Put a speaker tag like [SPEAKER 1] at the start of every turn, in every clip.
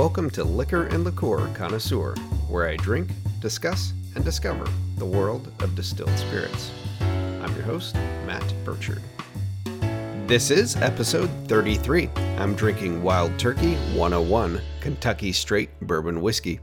[SPEAKER 1] Welcome to Liquor and Liqueur Connoisseur, where I drink, discuss, and discover the world of distilled spirits. I'm your host, Matt Burchard. This is episode 33. I'm drinking Wild Turkey 101 Kentucky Straight Bourbon Whiskey.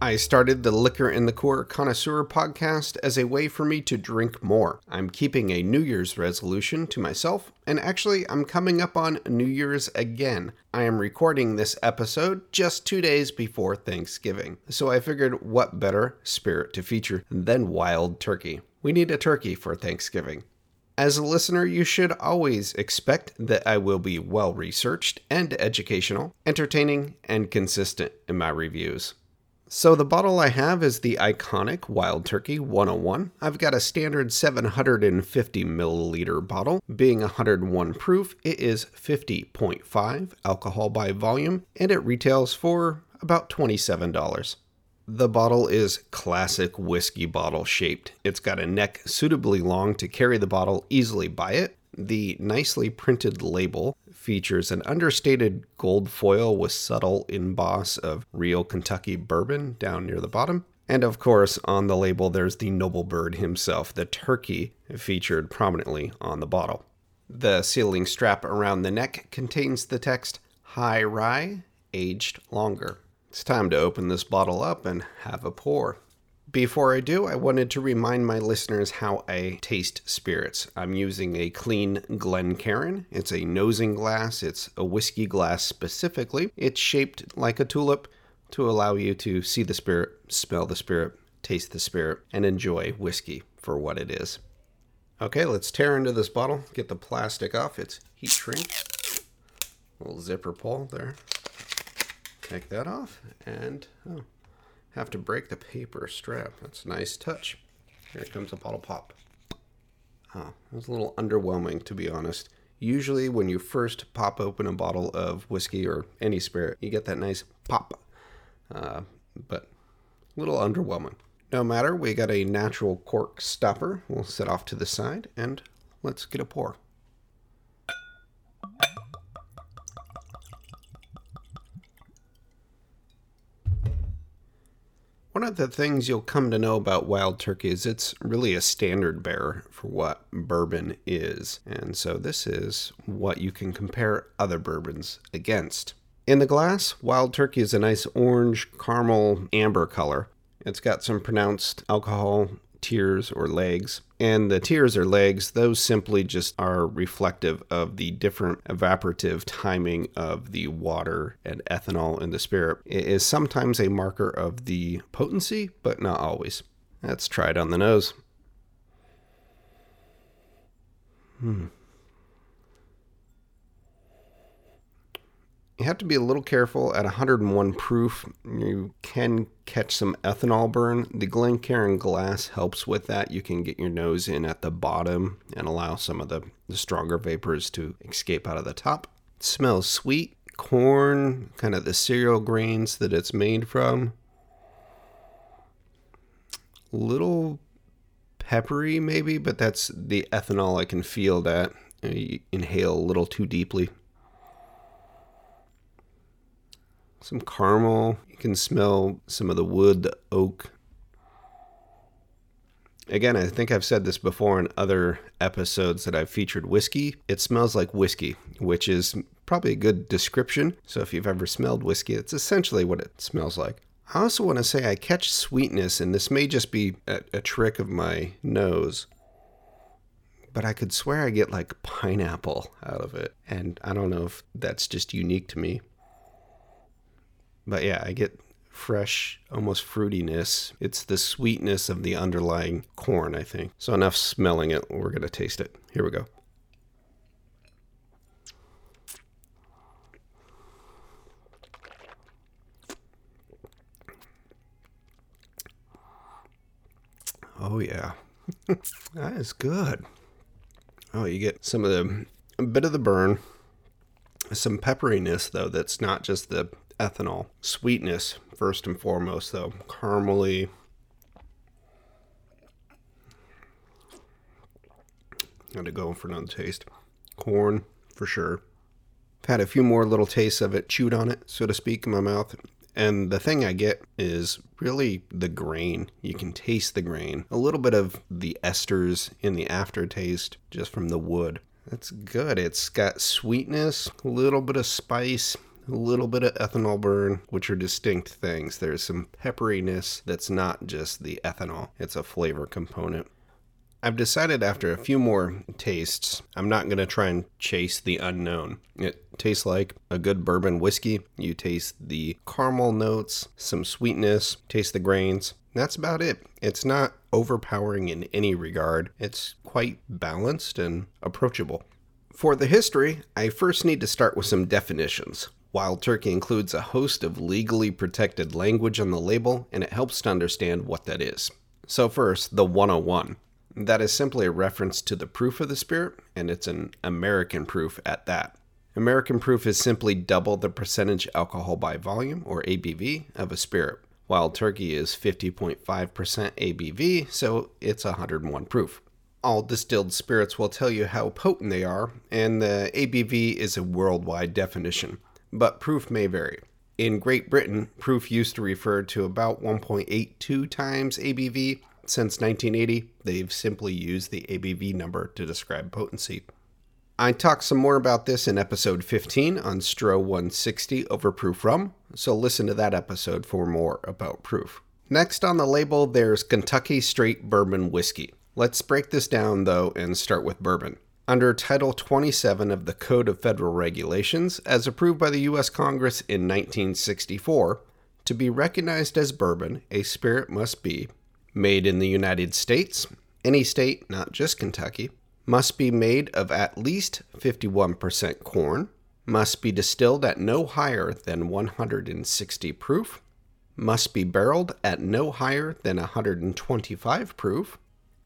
[SPEAKER 1] I started the Liquor and Liqueur Connoisseur podcast as a way for me to drink more. I'm keeping a New Year's resolution to myself, and actually, I'm coming up on New Year's again. I am recording this episode just two days before Thanksgiving, so I figured what better spirit to feature than wild turkey? We need a turkey for Thanksgiving. As a listener, you should always expect that I will be well researched and educational, entertaining, and consistent in my reviews. So the bottle I have is the iconic Wild Turkey 101. I've got a standard 750 milliliter bottle. Being 101 proof, it is 50.5 alcohol by volume, and it retails for about $27. The bottle is classic whiskey bottle shaped. It's got a neck suitably long to carry the bottle easily by it. The nicely printed label features an understated gold foil with subtle emboss of real Kentucky bourbon down near the bottom. And of course, on the label, there's the noble bird himself, the turkey, featured prominently on the bottle. The sealing strap around the neck contains the text High Rye, aged longer. It's time to open this bottle up and have a pour. Before I do, I wanted to remind my listeners how I taste spirits. I'm using a clean Glencairn. It's a nosing glass, it's a whiskey glass specifically. It's shaped like a tulip to allow you to see the spirit, smell the spirit, taste the spirit, and enjoy whiskey for what it is. Okay, let's tear into this bottle, get the plastic off. It's heat shrink. Little zipper pull there. Take that off, and oh, have to break the paper strap. That's a nice touch. Here comes a bottle pop. It was a little underwhelming, to be honest. Usually, when you first pop open a bottle of whiskey or any spirit, you get that nice pop. Uh, but a little underwhelming. No matter, we got a natural cork stopper. We'll set off to the side and let's get a pour. One of the things you'll come to know about wild turkey is it's really a standard bearer for what bourbon is. And so this is what you can compare other bourbons against. In the glass, wild turkey is a nice orange, caramel, amber color. It's got some pronounced alcohol tears or legs. And the tears or legs, those simply just are reflective of the different evaporative timing of the water and ethanol in the spirit. It is sometimes a marker of the potency, but not always. Let's try it on the nose. Hmm. You have to be a little careful at 101 proof. You can catch some ethanol burn. The Glencairn glass helps with that. You can get your nose in at the bottom and allow some of the, the stronger vapors to escape out of the top. It smells sweet, corn, kind of the cereal grains that it's made from. Little peppery, maybe, but that's the ethanol I can feel that. You inhale a little too deeply. Some caramel. You can smell some of the wood, the oak. Again, I think I've said this before in other episodes that I've featured whiskey. It smells like whiskey, which is probably a good description. So if you've ever smelled whiskey, it's essentially what it smells like. I also want to say I catch sweetness, and this may just be a, a trick of my nose, but I could swear I get like pineapple out of it. And I don't know if that's just unique to me. But yeah, I get fresh, almost fruitiness. It's the sweetness of the underlying corn, I think. So enough smelling it. We're going to taste it. Here we go. Oh yeah. that is good. Oh, you get some of the a bit of the burn, some pepperiness though that's not just the ethanol. Sweetness, first and foremost, though. Caramely. Got to go for another taste. Corn, for sure. Had a few more little tastes of it, chewed on it, so to speak, in my mouth. And the thing I get is really the grain. You can taste the grain. A little bit of the esters in the aftertaste just from the wood. That's good. It's got sweetness, a little bit of spice, a little bit of ethanol burn, which are distinct things. There's some pepperiness that's not just the ethanol, it's a flavor component. I've decided after a few more tastes, I'm not going to try and chase the unknown. It tastes like a good bourbon whiskey. You taste the caramel notes, some sweetness, taste the grains. That's about it. It's not overpowering in any regard. It's quite balanced and approachable. For the history, I first need to start with some definitions. Wild Turkey includes a host of legally protected language on the label, and it helps to understand what that is. So, first, the 101. That is simply a reference to the proof of the spirit, and it's an American proof at that. American proof is simply double the percentage alcohol by volume, or ABV, of a spirit. Wild Turkey is 50.5% ABV, so it's 101 proof. All distilled spirits will tell you how potent they are, and the ABV is a worldwide definition but proof may vary. In Great Britain, proof used to refer to about 1.82 times ABV. Since 1980, they've simply used the ABV number to describe potency. I talked some more about this in episode 15 on Stroh 160 overproof rum, so listen to that episode for more about proof. Next on the label, there's Kentucky Straight Bourbon Whiskey. Let's break this down though and start with bourbon under Title 27 of the Code of Federal Regulations, as approved by the U.S. Congress in 1964, to be recognized as bourbon, a spirit must be made in the United States, any state, not just Kentucky, must be made of at least 51% corn, must be distilled at no higher than 160 proof, must be barreled at no higher than 125 proof,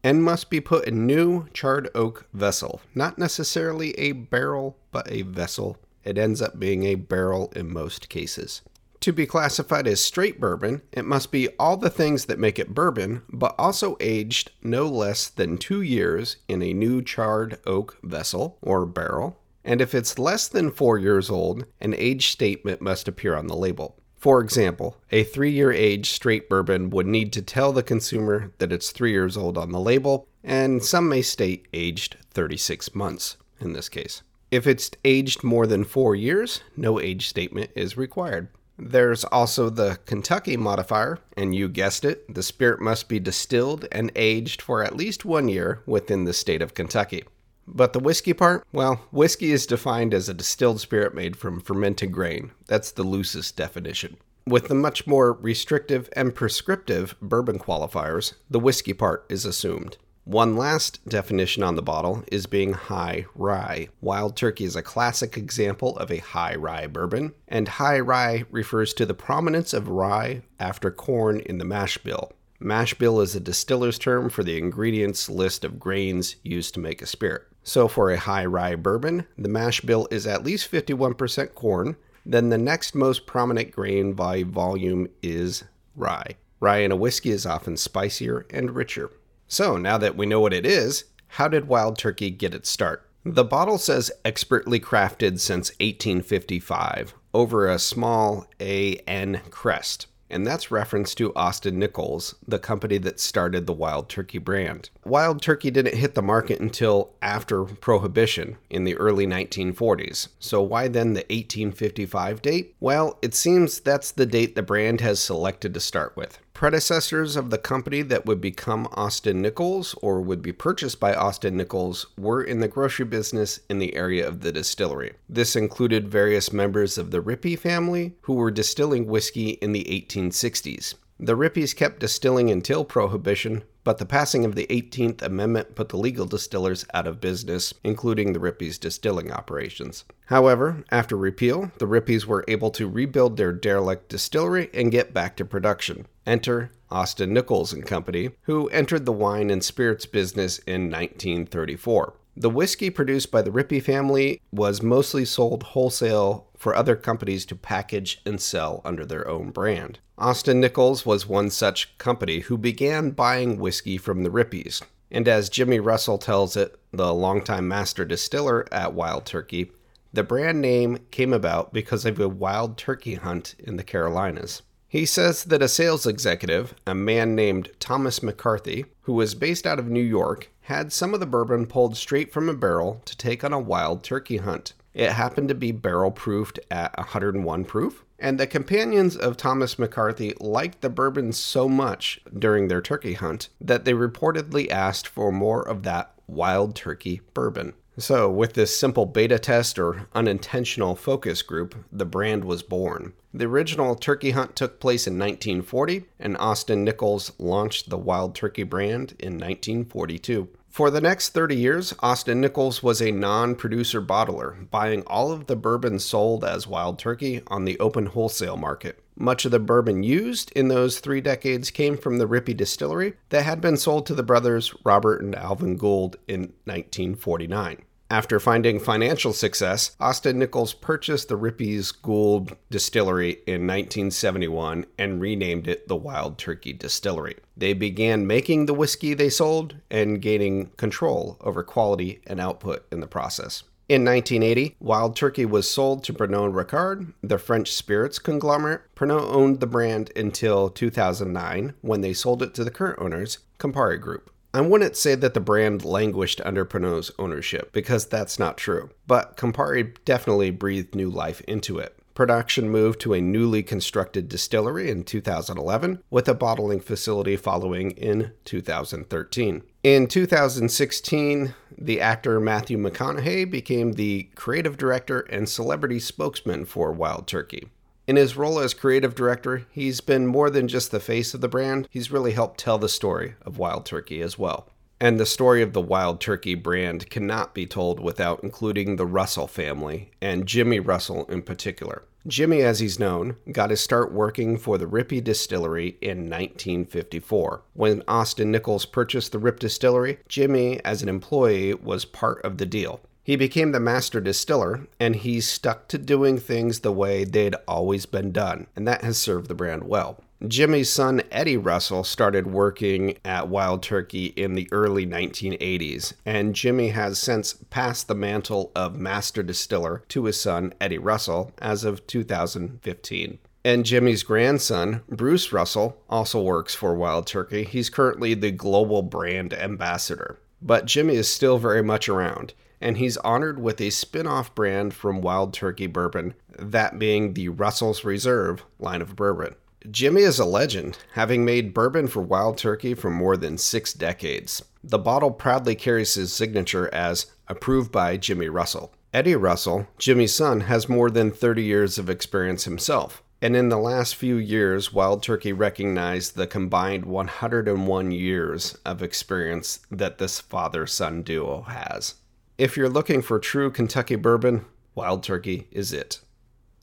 [SPEAKER 1] and must be put in new charred oak vessel. Not necessarily a barrel, but a vessel. It ends up being a barrel in most cases. To be classified as straight bourbon, it must be all the things that make it bourbon, but also aged no less than two years in a new charred oak vessel or barrel. And if it's less than four years old, an age statement must appear on the label. For example, a three year age straight bourbon would need to tell the consumer that it's three years old on the label, and some may state aged 36 months in this case. If it's aged more than four years, no age statement is required. There's also the Kentucky modifier, and you guessed it, the spirit must be distilled and aged for at least one year within the state of Kentucky. But the whiskey part, well, whiskey is defined as a distilled spirit made from fermented grain. That's the loosest definition. With the much more restrictive and prescriptive bourbon qualifiers, the whiskey part is assumed. One last definition on the bottle is being high rye. Wild Turkey is a classic example of a high rye bourbon, and high rye refers to the prominence of rye after corn in the mash bill. Mash bill is a distiller's term for the ingredients list of grains used to make a spirit. So for a high rye bourbon, the mash bill is at least 51% corn. Then the next most prominent grain by volume is rye. Rye in a whiskey is often spicier and richer. So now that we know what it is, how did Wild Turkey get its start? The bottle says expertly crafted since 1855 over a small AN crest and that's reference to Austin Nichols, the company that started the Wild Turkey brand. Wild Turkey didn't hit the market until after Prohibition in the early 1940s. So why then the 1855 date? Well, it seems that's the date the brand has selected to start with predecessors of the company that would become Austin Nichols or would be purchased by Austin Nichols were in the grocery business in the area of the distillery. This included various members of the Ripy family who were distilling whiskey in the 1860s. The Ripys kept distilling until Prohibition, but the passing of the 18th Amendment put the legal distillers out of business, including the Ripys' distilling operations. However, after repeal, the Ripys were able to rebuild their derelict distillery and get back to production. Enter Austin Nichols and Company, who entered the wine and spirits business in 1934. The whiskey produced by the Ripy family was mostly sold wholesale for other companies to package and sell under their own brand. Austin Nichols was one such company who began buying whiskey from the Ripys. And as Jimmy Russell tells it, the longtime master distiller at Wild Turkey, The brand name came about because of a wild turkey hunt in the Carolinas. He says that a sales executive, a man named Thomas McCarthy, who was based out of New York, had some of the bourbon pulled straight from a barrel to take on a wild turkey hunt. It happened to be barrel proofed at 101 proof, and the companions of Thomas McCarthy liked the bourbon so much during their turkey hunt that they reportedly asked for more of that wild turkey bourbon. So, with this simple beta test or unintentional focus group, the brand was born. The original turkey hunt took place in 1940, and Austin Nichols launched the Wild Turkey brand in 1942. For the next 30 years, Austin Nichols was a non producer bottler, buying all of the bourbon sold as Wild Turkey on the open wholesale market. Much of the bourbon used in those three decades came from the Ripy distillery that had been sold to the brothers Robert and Alvin Gould in 1949. After finding financial success, Austin Nichols purchased the Ripy's Gould distillery in 1971 and renamed it the Wild Turkey Distillery. They began making the whiskey they sold and gaining control over quality and output in the process. In 1980, Wild Turkey was sold to Pernod Ricard, the French spirits conglomerate. Pernod owned the brand until 2009 when they sold it to the current owners, Campari Group. I wouldn't say that the brand languished under Pernod's ownership, because that's not true. But Campari definitely breathed new life into it. Production moved to a newly constructed distillery in 2011, with a bottling facility following in 2013. In 2016, the actor Matthew McConaughey became the creative director and celebrity spokesman for Wild Turkey. In his role as creative director, he's been more than just the face of the brand, he's really helped tell the story of Wild Turkey as well. And the story of the Wild Turkey brand cannot be told without including the Russell family, and Jimmy Russell in particular. Jimmy, as he's known, got his start working for the Ripy Distillery in 1954. When Austin Nichols purchased the Rip Distillery, Jimmy, as an employee, was part of the deal. He became the master distiller, and he stuck to doing things the way they'd always been done, and that has served the brand well. Jimmy's son Eddie Russell started working at Wild Turkey in the early 1980s, and Jimmy has since passed the mantle of master distiller to his son Eddie Russell as of 2015. And Jimmy's grandson, Bruce Russell, also works for Wild Turkey. He's currently the global brand ambassador. But Jimmy is still very much around and he's honored with a spin off brand from Wild Turkey Bourbon, that being the Russell's Reserve line of bourbon. Jimmy is a legend, having made bourbon for Wild Turkey for more than six decades. The bottle proudly carries his signature as approved by Jimmy Russell. Eddie Russell, Jimmy's son, has more than 30 years of experience himself. And in the last few years, Wild Turkey recognized the combined 101 years of experience that this father son duo has. If you're looking for true Kentucky bourbon, Wild Turkey is it.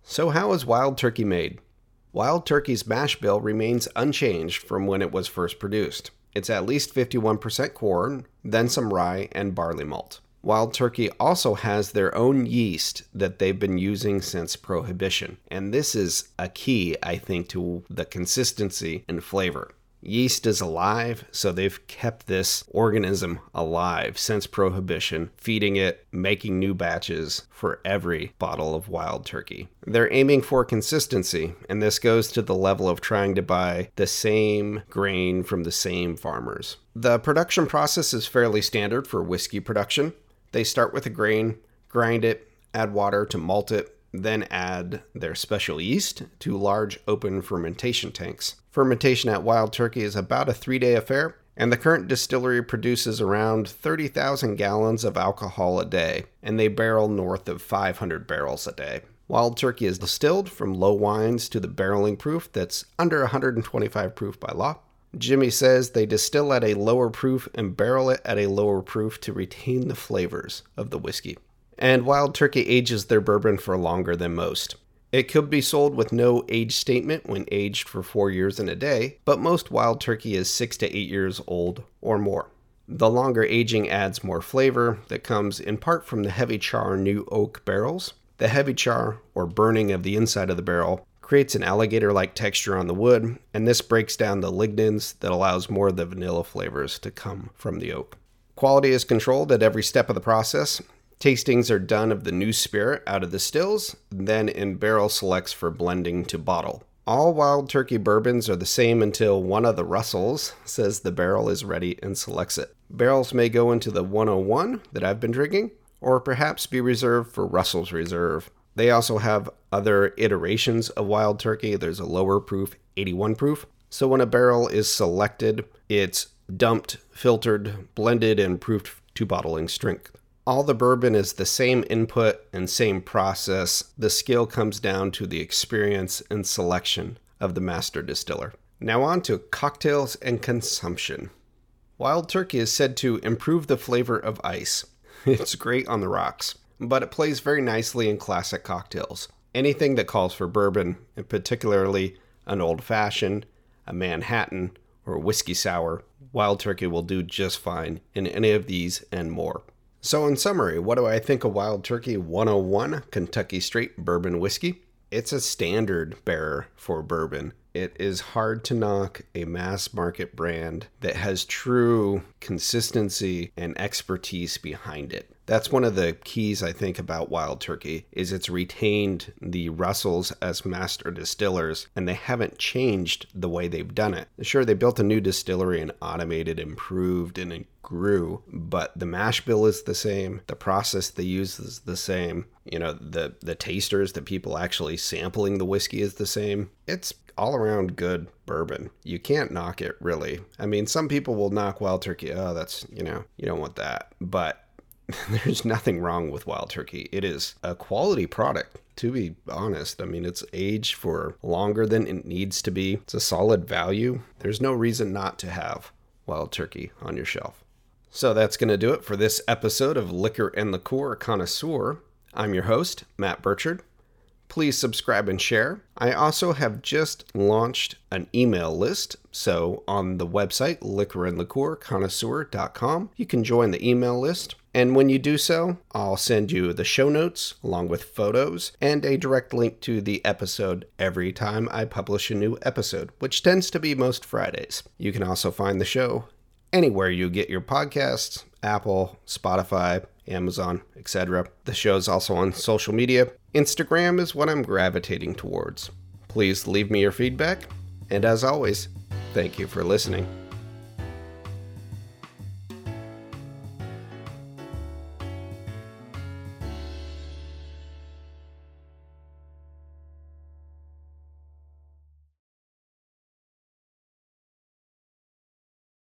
[SPEAKER 1] So, how is Wild Turkey made? Wild Turkey's mash bill remains unchanged from when it was first produced. It's at least 51% corn, then some rye and barley malt. Wild Turkey also has their own yeast that they've been using since Prohibition, and this is a key, I think, to the consistency and flavor. Yeast is alive, so they've kept this organism alive since Prohibition, feeding it, making new batches for every bottle of wild turkey. They're aiming for consistency, and this goes to the level of trying to buy the same grain from the same farmers. The production process is fairly standard for whiskey production. They start with a grain, grind it, add water to malt it, then add their special yeast to large open fermentation tanks. Fermentation at Wild Turkey is about a three day affair, and the current distillery produces around 30,000 gallons of alcohol a day, and they barrel north of 500 barrels a day. Wild Turkey is distilled from low wines to the barreling proof that's under 125 proof by law. Jimmy says they distill at a lower proof and barrel it at a lower proof to retain the flavors of the whiskey and Wild Turkey ages their bourbon for longer than most. It could be sold with no age statement when aged for four years and a day, but most Wild Turkey is six to eight years old or more. The longer aging adds more flavor that comes in part from the heavy char new oak barrels. The heavy char, or burning of the inside of the barrel, creates an alligator like texture on the wood, and this breaks down the lignins that allows more of the vanilla flavors to come from the oak. Quality is controlled at every step of the process, Tastings are done of the new spirit out of the stills, then in barrel selects for blending to bottle. All wild turkey bourbons are the same until one of the Russells says the barrel is ready and selects it. Barrels may go into the 101 that I've been drinking, or perhaps be reserved for Russell's Reserve. They also have other iterations of wild turkey. There's a lower proof, 81 proof. So when a barrel is selected, it's dumped, filtered, blended, and proofed to bottling strength. All the bourbon is the same input and same process. The skill comes down to the experience and selection of the master distiller. Now, on to cocktails and consumption. Wild turkey is said to improve the flavor of ice. It's great on the rocks, but it plays very nicely in classic cocktails. Anything that calls for bourbon, and particularly an old fashioned, a Manhattan, or a whiskey sour, wild turkey will do just fine in any of these and more. So, in summary, what do I think of Wild Turkey 101 Kentucky Straight Bourbon Whiskey? It's a standard bearer for bourbon. It is hard to knock a mass market brand that has true consistency and expertise behind it. That's one of the keys I think about Wild Turkey is it's retained the Russells as master distillers and they haven't changed the way they've done it. Sure, they built a new distillery and automated, improved and grew, but the mash bill is the same. The process they use is the same. You know, the the tasters, the people actually sampling the whiskey is the same. It's all around good bourbon. You can't knock it really. I mean, some people will knock Wild Turkey. Oh, that's, you know, you don't want that. But there's nothing wrong with Wild Turkey. It is a quality product, to be honest. I mean, it's aged for longer than it needs to be. It's a solid value. There's no reason not to have Wild Turkey on your shelf. So that's going to do it for this episode of Liquor and Liqueur Connoisseur. I'm your host, Matt Burchard. Please subscribe and share. I also have just launched an email list. So on the website, liquorandliqueurconnoisseur.com, you can join the email list. And when you do so, I'll send you the show notes along with photos and a direct link to the episode every time I publish a new episode, which tends to be most Fridays. You can also find the show anywhere you get your podcasts Apple, Spotify, Amazon, etc. The show is also on social media. Instagram is what I'm gravitating towards. Please leave me your feedback, and as always, thank you for listening.